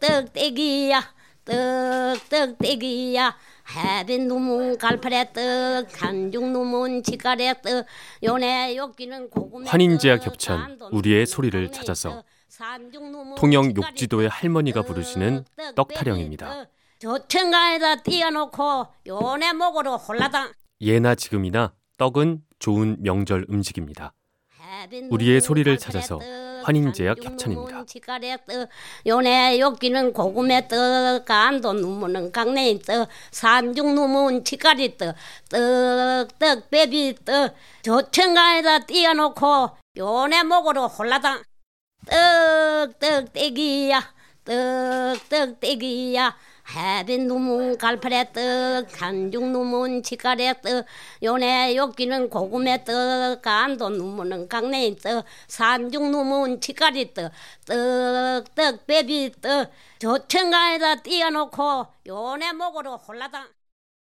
떡떡떼기야 떡떡떼기야. 해빈 놈은 갈파래 떡 간중 놈은 치가래 떡 요네 욕기는 고구마 환인제와 겹찬 우리의 소리를 찾아서 통영 욕지도의 할머니가 부르시는 떡 타령입니다. 조천가에다 띄워놓고 요네 목으로 홀라당. 예나 지금이나 떡은 좋은 명절 음식입니다. 우리의 소리를 찾아서 환인제약 협찬입니다. 요네 욕기는 고구마 떡, 간도 누무는 강냉이 떡, 산중 누문 치가리 떡, 떡, 떡, 베비 떡, 조천가에다 띄워놓고 요네 목으로 홀라당 떡, 떡, 떼기야, 떡, 떡, 떼기야. 해빈 놈은 갈파래 떡, 간중 놈은 치가래 떡, 요네 욕기는 고구마 떡, 간도 놈은 강냉이 떡, 산중 놈은 치가리 떡, 떡, 떡, 베비 떡, 조천가에다 띄워놓고 요네 목으로 홀라당.